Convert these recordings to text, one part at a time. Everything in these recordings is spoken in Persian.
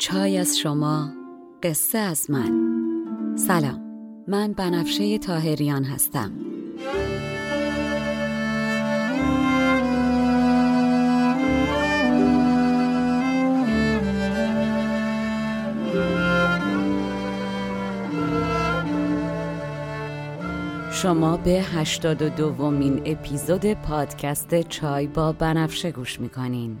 چای از شما قصه از من. سلام من بنفشه تاهریان هستم. شما به 82 دومین اپیزود پادکست چای با بنفشه گوش می‌کنین.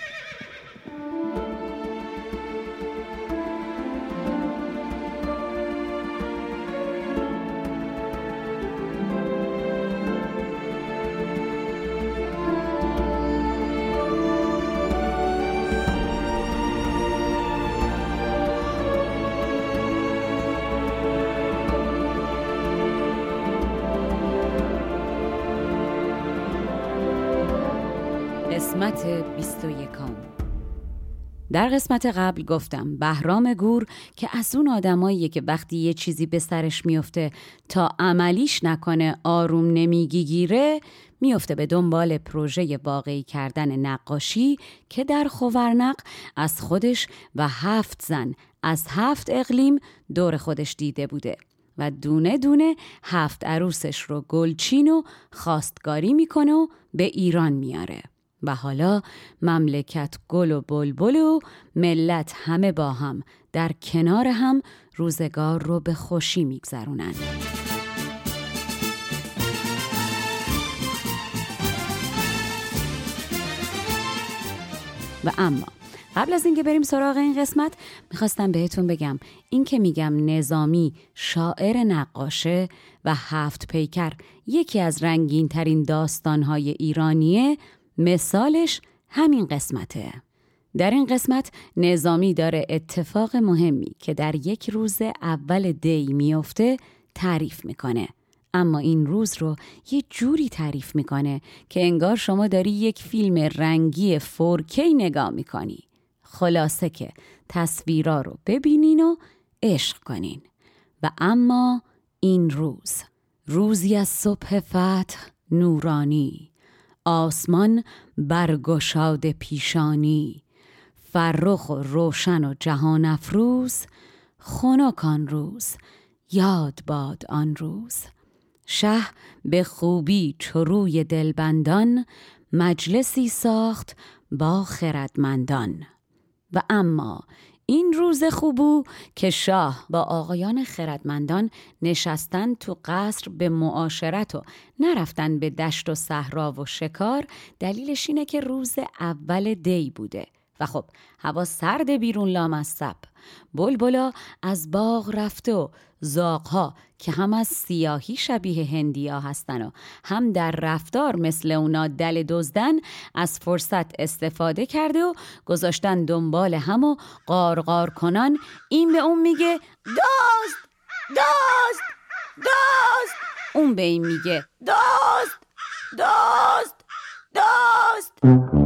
در قسمت قبل گفتم بهرام گور که از اون آدماییه که وقتی یه چیزی به سرش میفته تا عملیش نکنه آروم نمیگیگیره میفته به دنبال پروژه واقعی کردن نقاشی که در خوورنق از خودش و هفت زن از هفت اقلیم دور خودش دیده بوده و دونه دونه هفت عروسش رو گلچین و خواستگاری می‌کنه و به ایران میاره. و حالا مملکت گل و بلبل و ملت همه با هم. در کنار هم روزگار رو به خوشی میگذرونن. و اما قبل از اینکه بریم سراغ این قسمت می‌خواستم بهتون بگم این که میگم نظامی شاعر نقاشه و هفت پیکر یکی از رنگین ترین داستانهای ایرانیه مثالش همین قسمته. در این قسمت نظامی داره اتفاق مهمی که در یک روز اول دی میافته تعریف می‌کنه. اما این روز رو یه جوری تعریف می‌کنه که انگار شما داری یک فیلم رنگی 4K نگاه می‌کنی. خلاصه که تصویرا رو ببینین و عشق کنین. و اما این روز روزی از صبح فتح نورانی. آسمان برگشاد پیشانی. فرخ و روشن و جهان افروز خنک آن روز یاد باد آن روز. شه به خوبی چروی دلبندان مجلسی ساخت با خردمندان. و اما این روز خوبو که شاه با آقایان خردمندان نشستن تو قصر به معاشرت و نرفتن به دشت و صحرا و شکار دلیلش اینه که روز اول دی بوده. و خب هوا سرد بیرون لامصب. بلبلا از باغ رفته و زاغها که هم از سیاهی شبیه هندیا هستن و هم در رفتار مثل اونا دل دزدن از فرصت استفاده کرده و گذاشتن دنبال هم و قارقار کنان. این به اون میگه داست داست داست اون به این میگه داست داست داست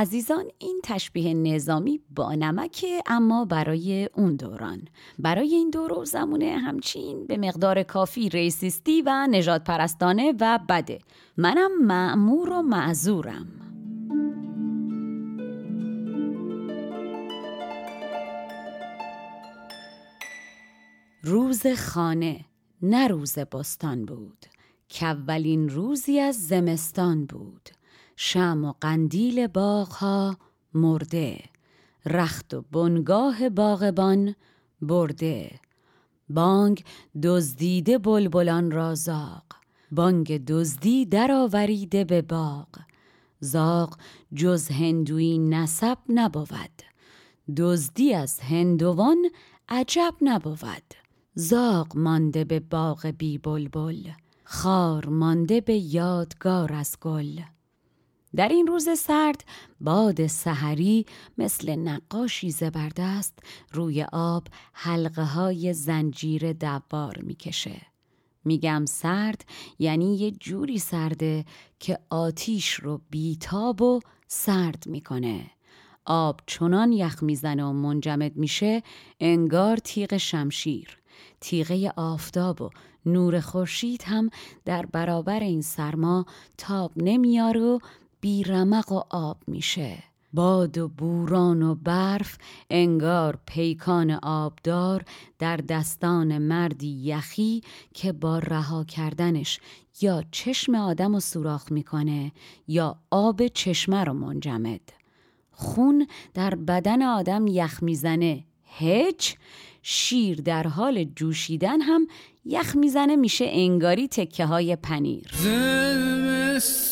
عزیزان این تشبیه نظامی با نمکه اما برای اون دوران. برای این دور و زمونه همچین به مقدار کافی ریسیستی و نجات پرستانه و بده. منم معمور و معذورم. روز خانه نه روز بستان بود. که اولین روزی از زمستان بود. شم و قندیل باغها مرده. رخت و بنگاه باغبان برده. بانگ دزدیده بلبلان را زاغ. بانگ دزدی درآوریده به باغ. زاغ جز هندوی نسب نبود. دزدی از هندوان عجب نبود. زاغ مانده به باغ بی بلبل. خار مانده به یادگار از گل. در این روز سرد باد سحری مثل نقاشی زبردست روی آب حلقه های زنجیر دوار می‌کشه. میگم سرد یعنی یه جوری سرده که آتیش رو بیتاب و سرد می‌کنه. آب چنان یخ می‌زنه و منجمد میشه انگار تیغ شمشیر. تیغه آفتاب و نور خورشید هم در برابر این سرما تاب نمیاره و بیرمق و آب میشه. باد و بوران و برف انگار پیکان آبدار در دستان مردی یخی که با رها کردنش یا چشم آدم رو سوراخ می‌کنه یا آب چشمه رو منجمد. خون در بدن آدم یخ می‌زنه. هج شیر در حال جوشیدن هم یخ می‌زنه میشه انگاری تکه های پنیر. زمستون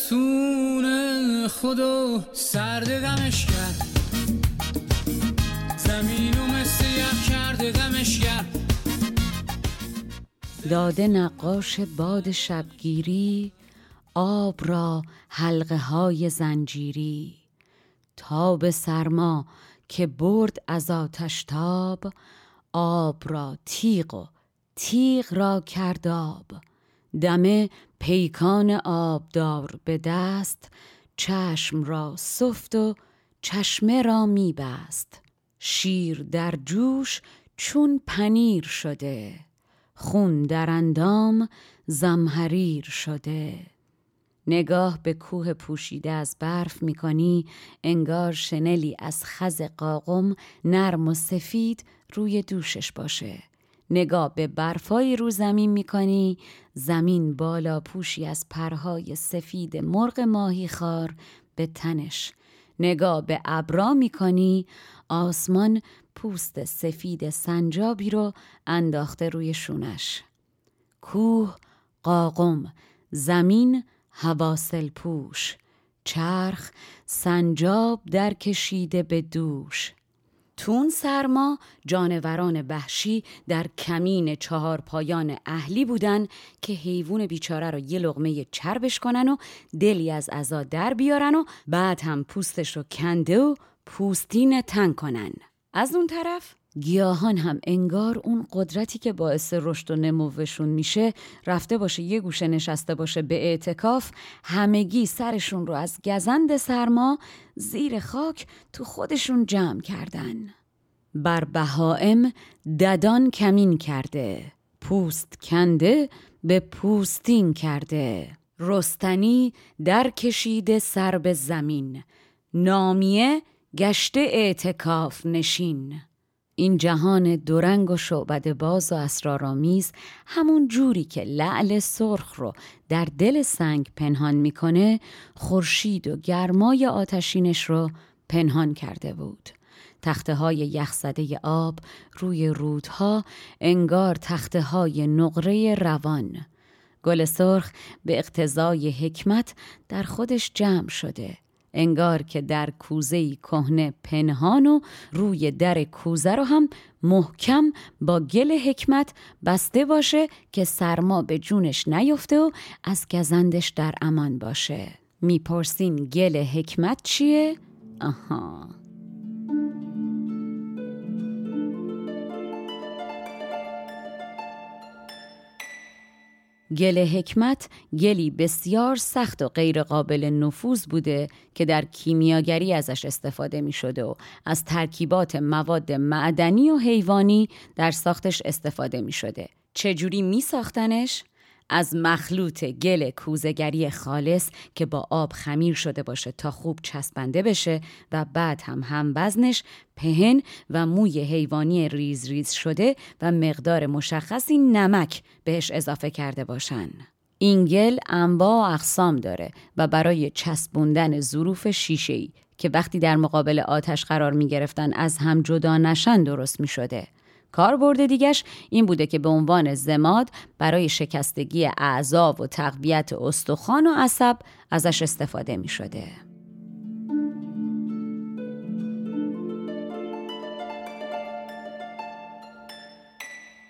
خدا سرد دمش کرد. زمین و مثل یخ کرده دمش کرد. داده نقاش باد شبگیری آب را حلقه های زنجیری. تاب سرما که برد از آتش تاب آب را تیغ و تیغ را کرداب دمه پیکان آبدار به دست چشم را سفت و چشمه را میبست. شیر در جوش چون پنیر شده. خون در اندام زمهریر شده. نگاه به کوه پوشیده از برف می‌کنی انگار شنلی از خز قاقم نرم و سفید روی دوشش باشه. نگاه به برفایی رو زمین می‌کنی زمین بالا پوشی از پرهای سفید مرغ ماهی خار به تنش. نگاه به ابرا می‌کنی آسمان پوست سفید سنجابی رو انداخته روی شونش. کوه قاقم زمین هواسل پوش. چرخ سنجاب در کشیده به دوش. تون سرما جانوران وحشی در کمین چهار پایان اهلی بودن که حیوان بیچاره رو یه لغمه چربش کنن و دلی از عزا در بیارن و بعد هم پوستش رو کنده و پوستین تن کنن. از اون طرف گیاهان هم انگار اون قدرتی که باعث رشد و نموشون میشه رفته باشه یه گوشه نشسته باشه به اعتکاف همگی سرشون رو از گزند سرما زیر خاک تو خودشون جمع کردن. بر بهائم ددان کمین کرده پوست کنده به پوستین کرده. رستنی در کشیده سر به زمین نامیه گشته اعتکاف نشین. این جهان دورنگ و شعبد باز و اسرارآمیز همون جوری که لعل سرخ رو در دل سنگ پنهان می‌کنه خورشید و گرمای آتشینش رو پنهان کرده بود. تخته های یخزده آب روی رودها انگار تخته های نقره روان. گل سرخ به اقتضای حکمت در خودش جمع شده. انگار که در کوزه کهنه پنهان و روی در کوزه رو هم محکم با گل حکمت بسته باشه که سرما به جونش نیفته و از گزندش در امان باشه می‌پرسین گل حکمت چیه؟ آها گل حکمت گلی بسیار سخت و غیرقابل نفوذ بوده که در کیمیاگری ازش استفاده می شده و از ترکیبات مواد معدنی و حیوانی در ساختش استفاده می شده. چجوری می ساختنش؟ از مخلوط گل کوزگری خالص که با آب خمیر شده باشه تا خوب چسبنده بشه و بعد هم هم وزنش پهن و موی حیوانی ریز ریز شده و مقدار مشخصی نمک بهش اضافه کرده باشن. این گل انواع و اقسام داره و برای چسبوندن ظروف شیشه‌ای که وقتی در مقابل آتش قرار می گرفتن از هم جدا نشن درست می شده. کاربرد دیگش این بوده که به عنوان زماد برای شکستگی اعضا و تقویت استخوان و عصب ازش استفاده می شده.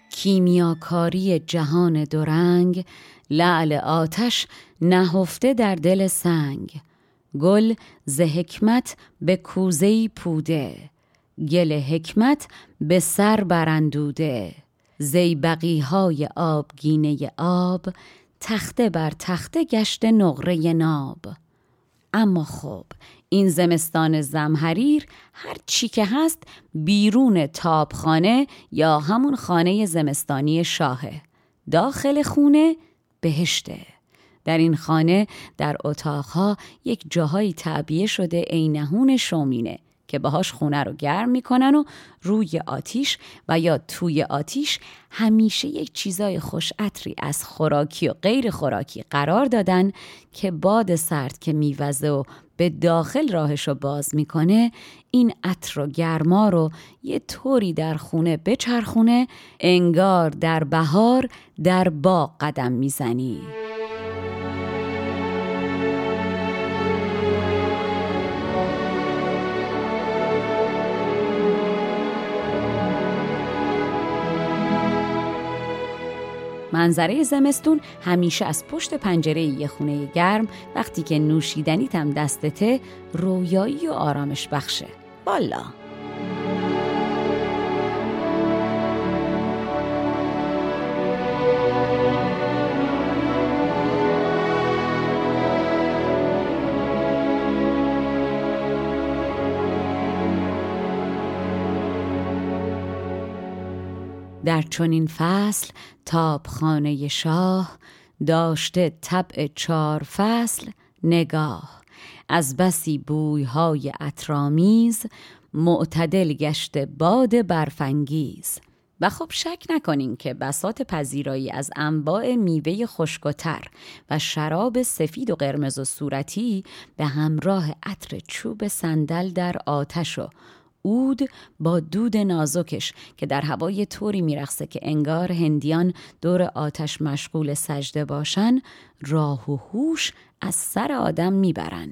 کیمیاکاری جهان دورنگ لعل آتش نهفته در دل سنگ گل ز حکمت به کوزهی پوده گل حکمت به سر برندوده زیبقی های آبگینه آب تخته بر تخته گشته نقره ناب. اما خب این زمستان زمحریر هر چی که هست بیرون تابخانه یا همون خانه زمستانی شاهه. داخل خونه بهشته. در این خانه در اتاقها یک جاهایی تعبیه شده عینهون شومینه. که باهاش خونه رو گرم می‌کنن و روی آتیش و یا توی آتیش همیشه یک چیزای خوش عطری از خوراکی و غیر خوراکی قرار دادن که باد سرد که میوزه و به داخل راهش رو باز می‌کنه این عطر و گرما رو یه طوری در خونه بچرخونه انگار در بهار در باغ قدم می‌زنی. منظره زمستون همیشه از پشت پنجره یه خونه گرم وقتی که نوشیدنیت هم دستته رویایی و آرامش بخشه. بالا در چنین فصل تابخانه شاه داشته طبع چار فصل نگاه. از بسی بویهای اطرامیز معتدل گشته باد برفنگیز و خب شک نکنین که بسات پذیرایی از انواع میوه خشک و و شراب سفید و قرمز و صورتی به همراه عطر چوب صندل در آتش و اود با دود نازکش که در هوای طوری میرخصه که انگار هندیان دور آتش مشغول سجده باشن راه و هوش از سر آدم می‌برن.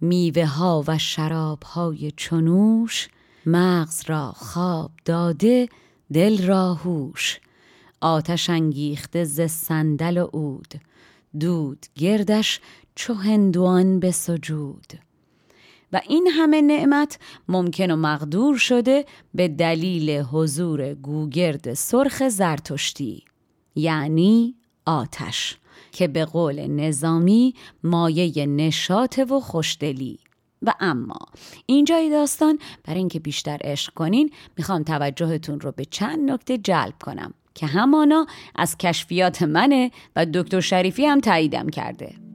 میوه ها و شراب های چنوش مغز را خواب داده دل را هوش. آتش انگیخته ز صندل و عود. دود گردش چو هندوان به سجود. و این همه نعمت ممکن و مقدور شده به دلیل حضور گوگرد سرخ زرتشتی یعنی آتش که به قول نظامی مایه نشاط و خوشدلی. و اما اینجای داستان برای اینکه بیشتر عشق کنین می‌خوام توجهتون رو به چند نکته جلب کنم که همانا از کشفیات منه و دکتر شریفی هم تاییدم کرده.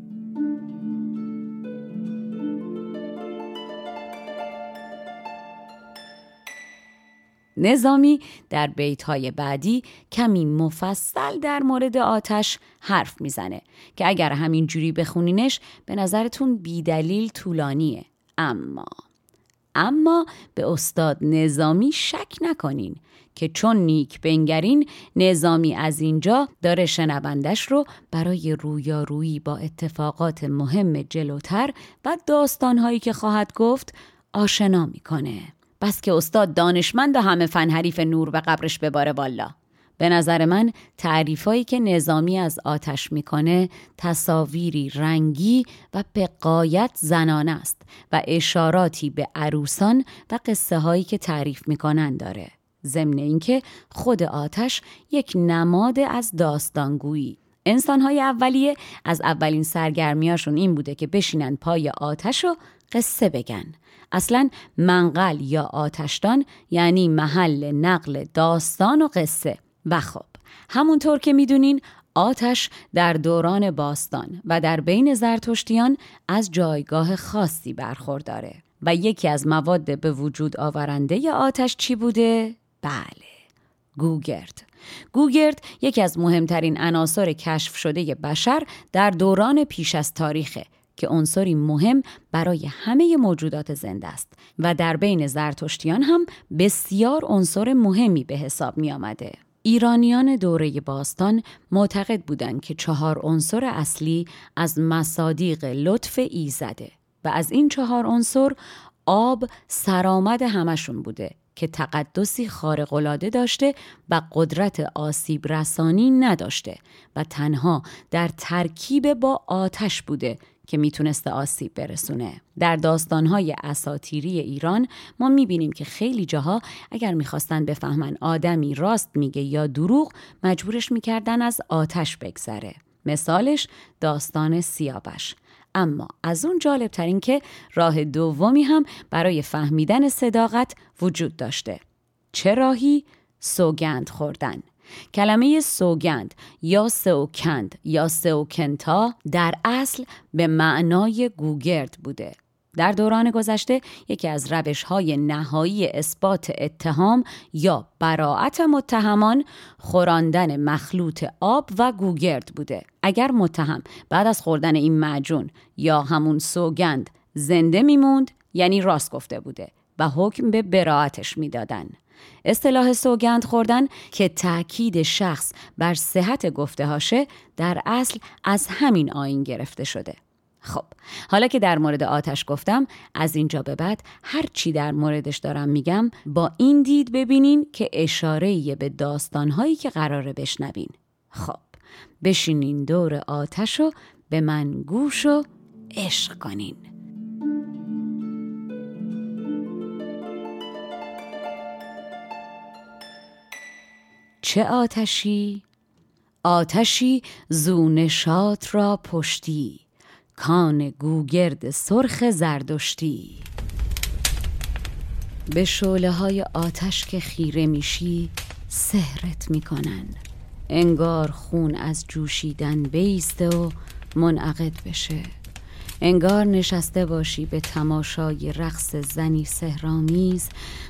نظامی در بیتهای بعدی کمی مفصل در مورد آتش حرف می‌زنه که اگر همین جوری بخونینش به نظرتون بیدلیل طولانیه. اما اما به استاد نظامی شک نکنین که چون نیک بنگرین نظامی از اینجا داره شنوندش رو برای رویارویی با اتفاقات مهم جلوتر و داستانهایی که خواهد گفت آشنا می‌کنه. بس که استاد دانشمند همه فن حریف نور به قبرش بباره والا. به نظر من تعریفایی که نظامی از آتش می‌کنه تصاویری رنگی و به قایت زنانه است و اشاراتی به عروسان و قصه هایی که تعریف می‌کنن داره. ضمن اینکه خود آتش یک نماد از داستانگویی. انسانهای اولیه از اولین سرگرمیاشون این بوده که بشینن پای آتش و قصه بگن. اصلا منقل یا آتشدان یعنی محل نقل داستان و قصه. و خب همونطور که می‌دونین آتش در دوران باستان و در بین زرتشتیان از جایگاه خاصی برخورداره. و یکی از مواد به وجود آورنده آتش چی بوده؟ بله گوگرد. گوگرد یکی از مهمترین عناصر کشف شده بشر در دوران پیش از تاریخه. که عنصری مهم برای همه موجودات زنده است و در بین زرتشتیان هم بسیار عنصر مهمی به حساب می آمده. ایرانیان دوره باستان معتقد بودند که چهار عنصر اصلی از مصادیق لطف ایزده و از این چهار عنصر آب سرآمد همشون بوده که تقدسی خارق‌العاده داشته و قدرت آسیب رسانی نداشته و تنها در ترکیب با آتش بوده که می‌تونسته آسیب برسونه. در داستانهای اساتیری ایران ما می‌بینیم که خیلی جاها اگر می‌خواستن بفهمن آدمی راست میگه یا دروغ مجبورش می‌کردن از آتش بگذره. مثالش داستان سیابش. اما از اون جالب ترین که راه دومی هم برای فهمیدن صداقت وجود داشته. چه راهی؟ سوگند خوردن. کلمه سوگند یا سوکند یا سوکنتا در اصل به معنای گوگرد بوده. در دوران گذشته یکی از روش های نهایی اثبات اتهام یا براعت متهمان خوراندن مخلوط آب و گوگرد بوده. اگر متهم بعد از خوردن این معجون یا همون سوگند زنده میموند یعنی راست گفته بوده و حکم به براعتش می‌دادن. اصطلاح سوگند خوردن که تاکید شخص بر صحت گفته هاشه در اصل از همین آین گرفته شده. خب حالا که در مورد آتش گفتم از اینجا به بعد هر چی در موردش دارم میگم با این دید ببینین که اشاره به داستانهایی که قراره بشنوین خب بشینین دور آتش و به من گوش و عشق کنین چه آتشی؟ آتشی زونشات را پشتی کان گوگرد سرخ زردشتی. به شعله های آتش که خیره میشی سهرت می‌کنن. انگار خون از جوشیدن بیسته و منعقد بشه. انگار نشسته باشی به تماشای رقص زنی سهرامیز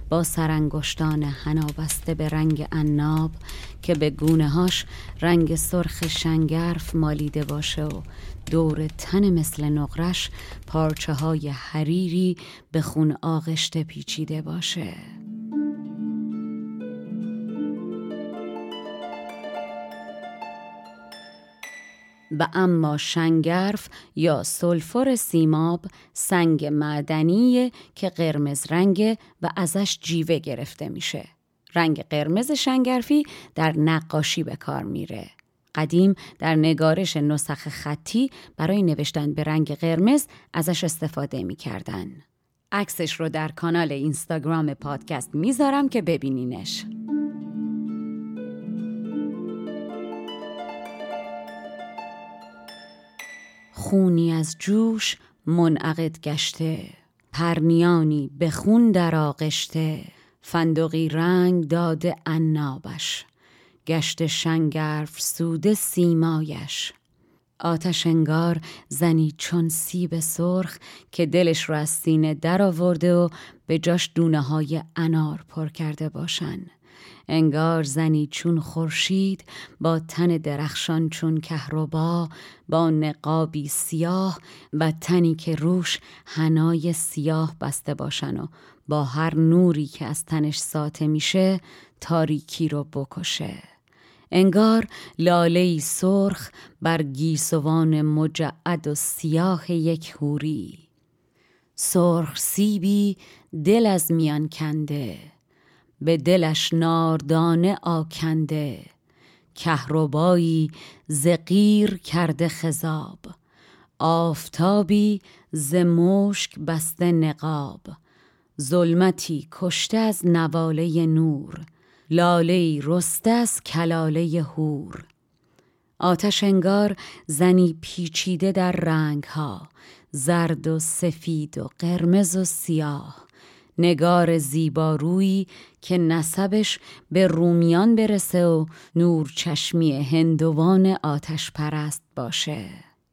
با سرانگشتان حنا بسته به رنگ عناب که به گونه هاش رنگ سرخ شنگرف مالیده باشه و دور تن مثل نقرش پارچه های حریری به خون آغشته پیچیده باشه. و اما شنگرف یا سلفور سیماب سنگ معدنی که قرمز رنگ و ازش جیوه گرفته میشه. رنگ قرمز شنگرفی در نقاشی به کار میره. قدیم در نگارش نسخ خطی برای نوشتن به رنگ قرمز ازش استفاده می‌کردن. عکسش رو در کانال اینستاگرام پادکست می‌ذارم که ببینینش. خونی از جوش منعقد گشته. پرنیانی به خون در آغشته. فندقی رنگ داده عنابش. گشت شنگرف سوده سیمایش. آتش انگار زنی چون سیب سرخ که دلش رو از سینه در آورده و به جاش دونه های انار پر کرده باشن. انگار زنی چون خورشید با تن درخشان چون کهربا با نقابی سیاه و تنی که روش هنای سیاه بسته باشن و با هر نوری که از تنش ساته میشه تاریکی رو بکشه. انگار لاله سرخ بر گیسوان مجعد و سیاه یک هوری سرخ سیبی دل از میان کنده. به دلش ناردانه آکنده. کهربایی زقیر کرده خزاب آفتابی ز مشک بسته نقاب. ظلمتی کشته از نواله نور. لاله رسته از کلاله هور آتش انگار زنی پیچیده در رنگ ها زرد و سفید و قرمز و سیاه. نگار زیبارویی که نسبش به رومیان برسه و نور چشمی هندوان آتش پرست باشه.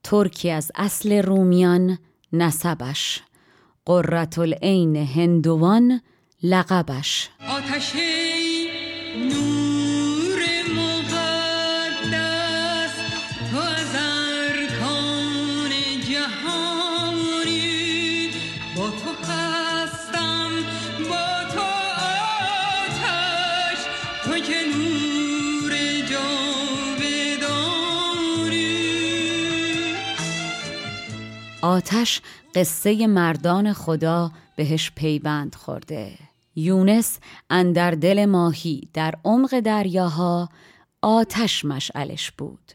ترکی از اصل رومیان نسبش. قررت العین هندوان لقبش. آتش نور آتش قصه مردان خدا بهش پیوند خورده. یونس اندر دل ماهی در عمق دریاها آتش مشعلش بود.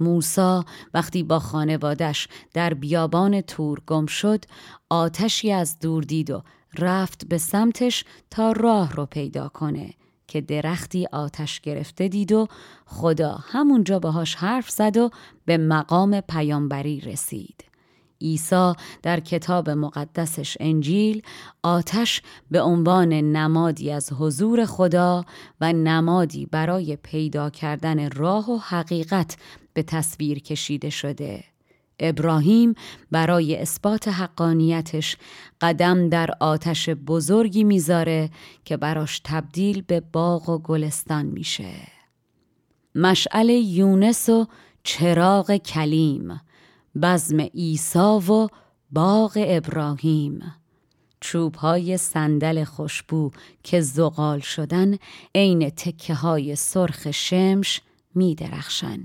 موسا وقتی با خانوادش در بیابان تور گم شد آتشی از دور دید و رفت به سمتش تا راه رو پیدا کنه که درختی آتش گرفته دید و خدا همونجا باهاش حرف زد و به مقام پیامبری رسید. عیسی در کتاب مقدسش انجیل آتش به عنوان نمادی از حضور خدا و نمادی برای پیدا کردن راه و حقیقت به تصویر کشیده شده. ابراهیم برای اثبات حقانیتش قدم در آتش بزرگی می‌ذاره که براش تبدیل به باغ و گلستان میشه. مشعل یونس و چراغ کلیم بزم عیسی و باغ ابراهیم. چوبهای صندل خوشبو که زغال شدن عین تکه های سرخ شمش می درخشن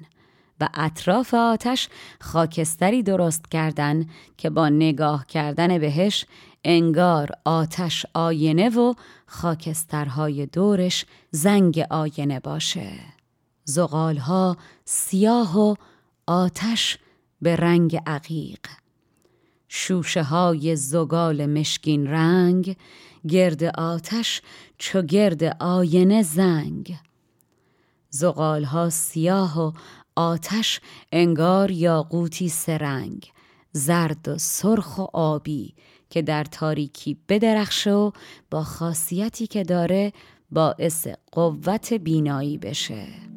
و اطراف آتش خاکستری درست کردن که با نگاه کردن بهش انگار آتش آینه و خاکسترهای دورش زنگ آینه باشه. زغالها سیاه و آتش به رنگ عقیق. شوشه های زگال مشکین رنگ گرد آتش چو گرد آینه زنگ. زغال ها سیاه و آتش انگار یاقوتی سرنگ زرد و سرخ و آبی که در تاریکی بدرخشه و با خاصیتی که داره باعث قوت بینایی بشه.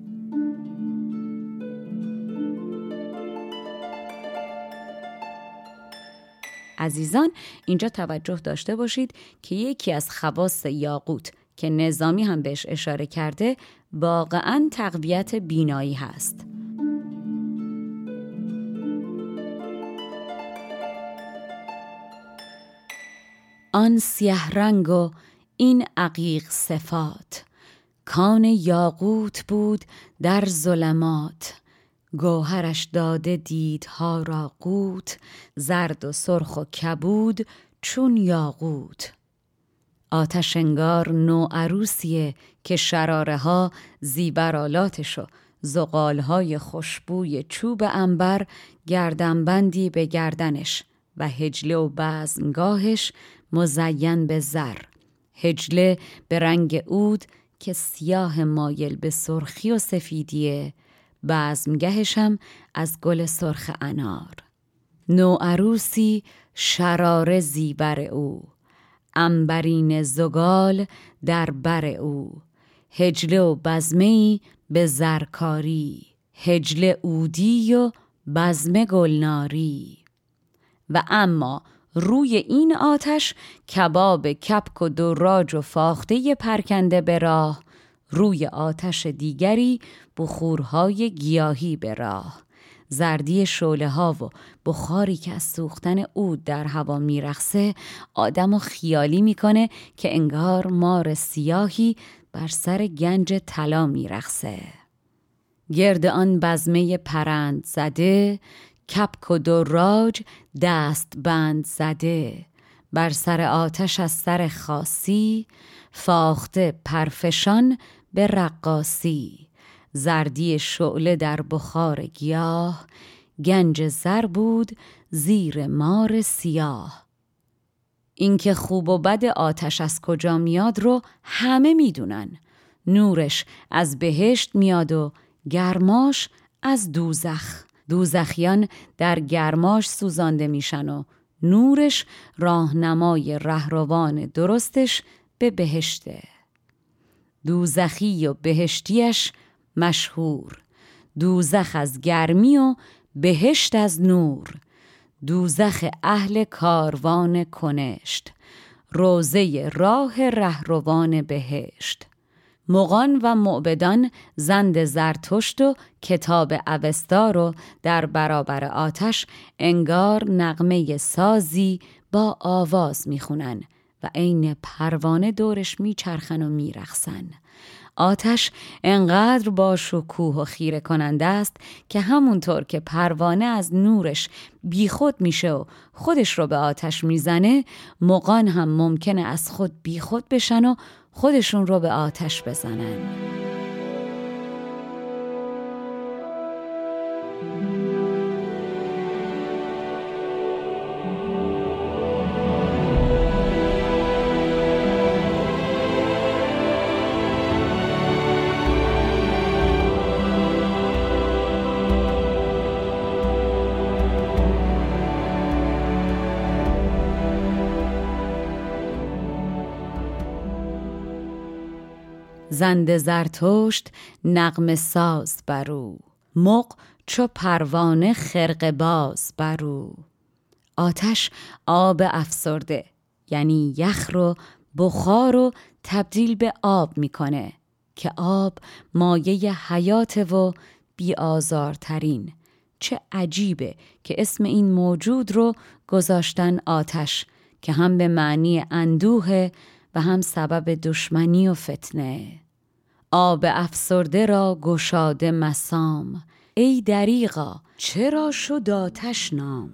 عزیزان اینجا توجه داشته باشید که یکی از خواص یاقوت که نظامی هم بهش اشاره کرده واقعا تقویت بینایی هست. آن سیه رنگ و این عقیق صفات. کان یاقوت بود در ظلمات. گوهرش داده دیدها را قوت زرد و سرخ و کبود چون یاقوت. آتش انگار نو عروسیه که شراره ها زیبرالاتش و زغالهای خوشبوی چوب انبر گردنبندی به گردنش و هجله و بزمگاهش مزین به زر. هجله به رنگ عود که سیاه مایل به سرخی و سفیدیه. بزمگهشم از گل سرخ انار. نوعروسی شرار زیبر او. انبرین زگال در بر او. هجله و بزمه به زرکاری. هجله اودی و بزم گلناری. و اما روی این آتش کباب کپک و دراج و فاخته پرکنده به راه روی آتش دیگری بخورهای گیاهی به راه. زردی شوله ها و بخاری که از سوختن اود در هوا میرخصه آدم و خیالی می‌کنه که انگار مار سیاهی بر سر گنج طلا میرخصه گرد آن بزمه پرند زده کپک و دراج دست بند زده. بر سر آتش از سر خاصی فاخته پرفشان به رقاسی زردی شعله در بخار گیاه گنج زر بود زیر مار سیاه. اینکه خوب و بد آتش از کجا میاد رو همه می‌دونن. نورش از بهشت میاد و گرماش از دوزخ. دوزخیان در گرماش سوزانده میشن و نورش راهنمای رهروان درستش به بهشته. دوزخی و بهشتیش مشهور. دوزخ از گرمی و بهشت از نور. دوزخ اهل کاروان کنشت. روزه راه رهروان بهشت. مغان و معبدان زند زرتشت و کتاب اوستا رو در برابر آتش انگار نغمه سازی با آواز می‌خونن. و عین پروانه دورش میچرخن و میرخسن آتش انقدر با شکوه و خیره کننده است که همونطور که پروانه از نورش بیخود میشه و خودش رو به آتش می‌زنه مقان هم ممکنه از خود بیخود بشن و خودشون رو به آتش بزنن. زند زرتشت نغم ساز برو مق چو پروانه خرق باز برو آتش آب افسرده یعنی یخ رو بخار رو تبدیل به آب می‌کنه که آب مایه حیات و بیآزارترین. چه عجیبه که اسم این موجود رو گذاشتن آتش که هم به معنی اندوه و هم سبب دشمنی و فتنه. آب افسرده را گشاده مسام. ای دریغا چرا شد آتش نام؟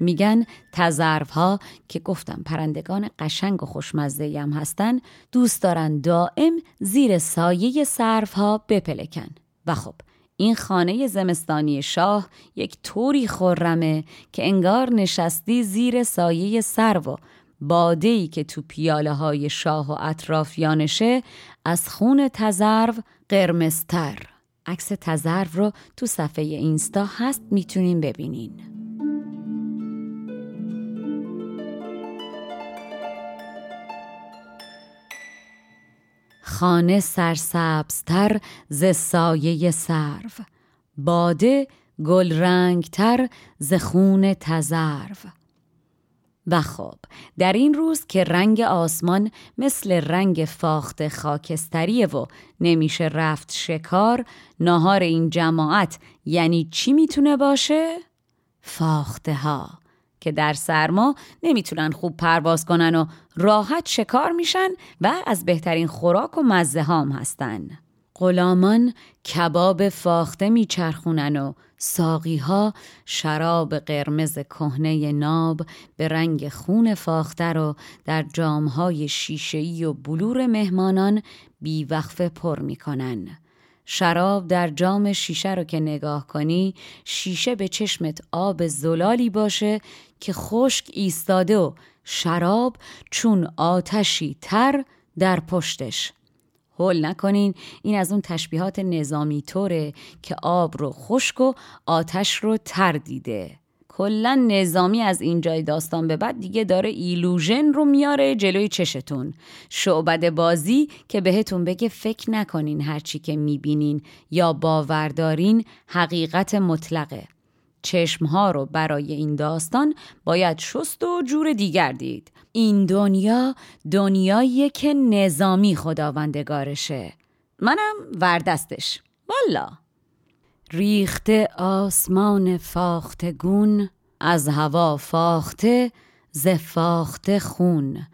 میگن تزرف ها که گفتم پرندگان قشنگ و خوشمزه هم هستن دوست دارن دائم زیر سایه سرف ها بپلکن. و خب این خانه زمستانی شاه یک طوری خرمه که انگار نشستی زیر سایه سرو و بادهی که تو پیاله های شاه و اطرافیانشه از خون تزرو قرمزتر. عکس تزرو رو تو صفحه اینستا هست می‌تونین ببینین. خانه سرسبزتر ز سایه سرو. باده گل رنگتر ز خون تزرو. و خب در این روز که رنگ آسمان مثل رنگ فاخت خاکستریه و نمیشه رفت شکار ناهار این جماعت یعنی چی می‌تونه باشه؟ فاخته ها که در سرما نمی‌تونن خوب پرواز کنن و راحت شکار میشن و از بهترین خوراک و مزه هام هستن. غلامان کباب فاخته میچرخونن و ساقی ها شراب قرمز کهنه ناب به رنگ خون فاخته رو در جامهای شیشه‌ای و بلور مهمانان بیوقفه پر می‌کنن. شراب در جام شیشه رو که نگاه کنی شیشه به چشمت آب زلالی باشه که خشک ایستاده و شراب چون آتشی تر در پشتش. هول نکنین این از اون تشبیهات نظامی طوره که آب رو خشک و آتش رو تر دیده. کلا نظامی از اینجای داستان به بعد دیگه داره ایلوژن رو میاره جلوی چشتون. شعبد بازی که بهتون بگه فکر نکنین هرچی که می‌بینین یا باوردارین حقیقت مطلقه. چشمها رو برای این داستان باید شست و جور دیگر دید. این دنیا دنیاییه که نظامی خداوندگارشه. منم وردستش. والا. ریخته آسمان فاخته گون از هوا فاخته ز فاخته خون.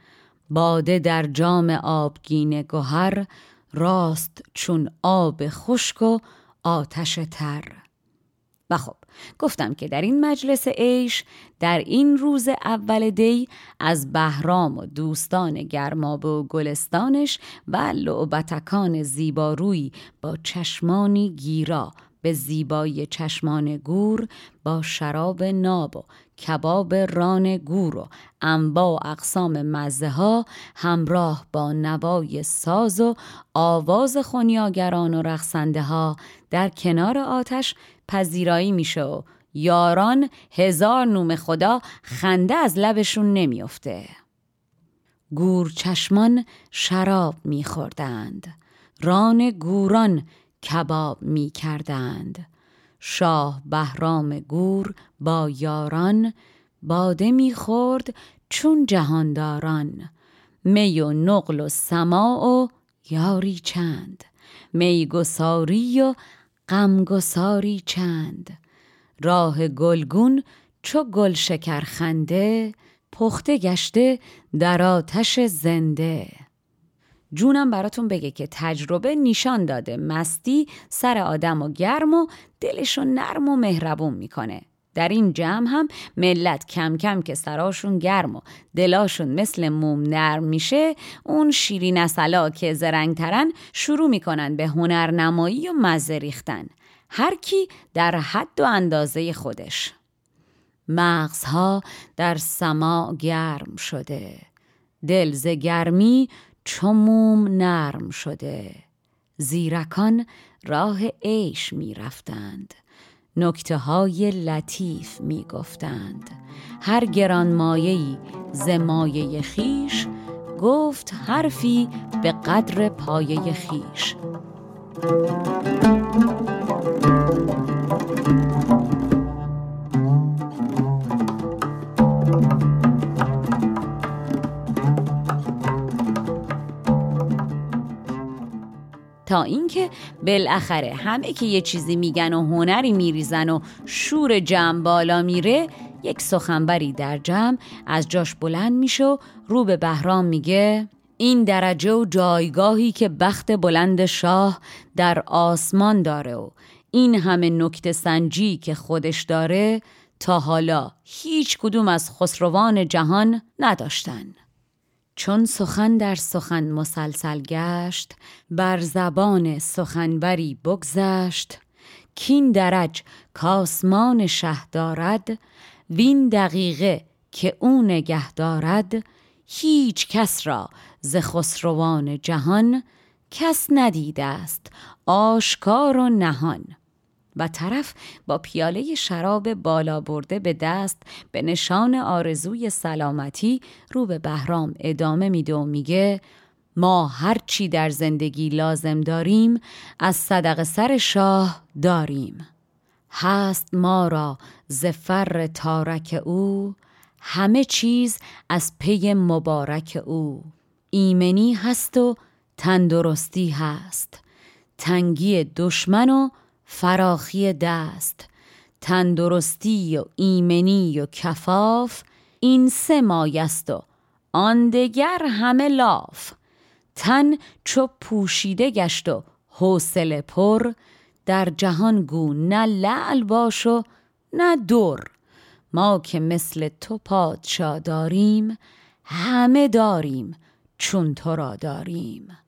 باده در جام آبگین گهر راست چون آب خشک و آتش تر. و خب گفتم که در این مجلس عیش در این روز اول دی از بهرام و دوستان گرمابه و گلستانش و لعبتکان زیباروی با چشمانی گیرا به زیبایی چشمان گور با شراب ناب و کباب ران گور و انبا و اقسام مزه ها همراه با نوای ساز و آواز خونیاگران و رقصنده ها در کنار آتش پذیرایی میشه و یاران هزار نوم خدا خنده از لبشون نمیافته. گور چشمان شراب میخوردند ران گوران کباب می کردند. شاه بهرام گور با یاران باده می‌خورد چون جهانداران. می و نقل و سماع و یاری چند. میگساری و غمگساری چند. راه گلگون چو گل شکر خنده پخته گشته در آتش زنده. جونم براتون بگه که تجربه نشان داده. مستی سر آدم و گرم و دلشو نرم و مهربون می‌کنه. در این جمع هم ملت کم کم که سراشون گرم و دلاشون مثل موم نرم میشه اون شیرین اصلا که زرنگ ترن شروع می‌کنن به هنرنمایی و مزه ریختن. هر کی در حد و اندازه خودش. مغزها در سما گرم شده. دل ز چموم نرم شده. زیرکان راه عیش می رفتند. نکته های لطیف می گفتند. هر گران مایهی ز مایه خیش گفت حرفی به قدر پایه خیش. تا اینکه بالاخره همه که یه چیزی میگن و هنری میریزن و شور جمع بالا میره یک سخنبری در جمع از جاش بلند میشه و رو به بهرام میگه این درجه و جایگاهی که بخت بلند شاه در آسمان داره و این همه نکته سنجی که خودش داره تا حالا هیچ کدوم از خسروان جهان نداشتن. چون سخن در سخن مسلسل گشت بر زبان سخنبری بگذشت. کین درج کاسمان شه دارد وین دقیقه که او نگه دارد. هیچ کس را ز خسروان جهان کس ندیده است آشکار و نهان. و طرف با پیاله شراب بالا برده به دست به نشان آرزوی سلامتی رو به بهرام ادامه میده و میگه ما هر چی در زندگی لازم داریم از صدق سر شاه داریم. هست ما را زفر تارک او همه چیز از پی مبارک او. ایمنی هست و تندرستی هست. تنگی دشمن و فراخی دست تندرستی و ایمنی و کفاف این سه مایست و آن دگر همه لاف. تن چو پوشیده گشت و حوصله پر در جهان گو نه لعل باش و نه در. ما که مثل تو پادشا داریم همه داریم چون تو را داریم.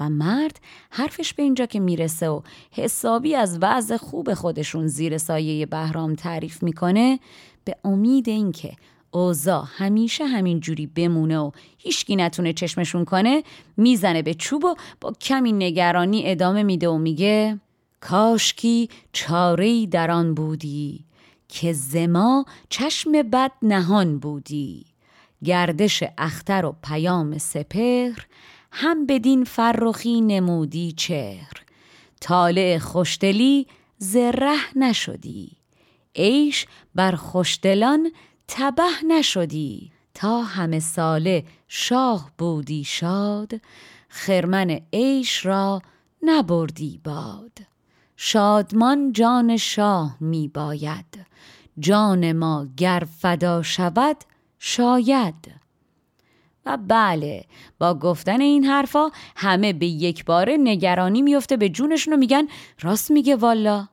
و مرد حرفش به اینجا که می‌رسه و حسابی از وضع خوب خودشون زیر سایه بهرام تعریف می‌کنه به امید اینکه اوزا همیشه همین جوری بمونه و هیچکی نتونه چشمشون کنه می‌زنه به چوب و با کمی نگرانی ادامه میده و میگه کاشکی چارهی در آن بودی که زما چشم بد نهان بودی. گردش اختر و پیام سپهر هم بدین فرخی نمودی چهر. طالع خوشدلی زره نشدی. عیش بر خوشدلان تبه نشدی. تا همه ساله شاه بودی شاد خرمن عیش را نبردی باد. شادمان جان شاه می باید جان ما گر فدا شود شاید. و بله با گفتن این حرفا همه به یک باره نگرانی میفته به جونشون و میگن راست میگه والا.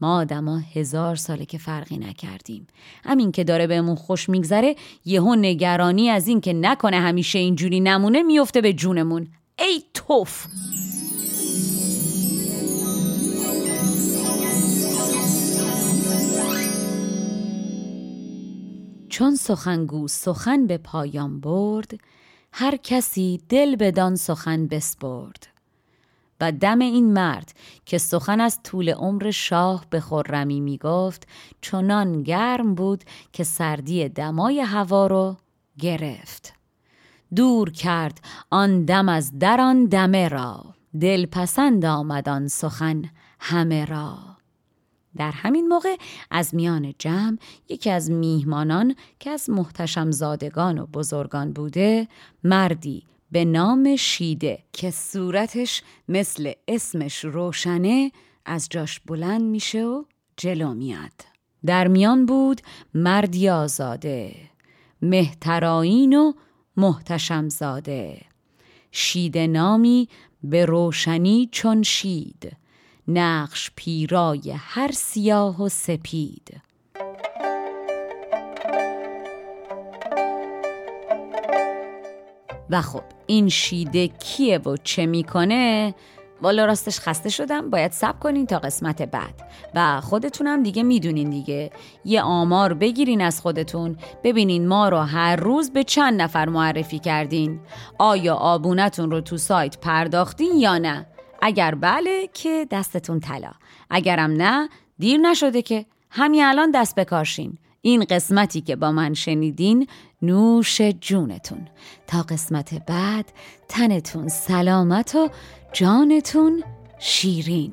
ما آدما هزار ساله که فرقی نکردیم. همین که داره بهمون خوش میگذره یهو نگرانی از این که نکنه همیشه اینجوری نمونه میفته به جونمون. ای توف! چون سخنگو سخن به پایان برد هر کسی دل بدان سخن بسپرد. و دم این مرد که سخن از طول عمر شاه به خرمی می گفت چنان گرم بود که سردی دمای هوا رو گرفت. دور کرد آن دم از در آن دمه را دل پسند آن سخن همه را. در همین موقع از میان جمع یکی از میهمانان که از محتشم زادگان و بزرگان بوده مردی به نام شیده که صورتش مثل اسمش روشنه از جاش بلند میشه و جلو میاد. در میان بود مردی آزاده مهترائین و محتشم زاده شید نامی به روشنی چون شید. نقش پیرای هر سیاه و سپید. و خب این شیده کیه و چه می‌کنه؟ والا راستش خسته شدم. باید سب کنین تا قسمت بعد. و خودتونم دیگه می‌دونین دیگه. یه آمار بگیرین از خودتون. ببینین ما رو هر روز به چند نفر معرفی کردین. آیا آبونتون رو تو سایت پرداختین یا نه؟ اگر بله که دستتون طلا. اگرم نه دیر نشده که. همین الان دست بکارشین این قسمتی که با من شنیدین نوش جونتون. تا قسمت بعد تنتون سلامت و جانتون شیرین.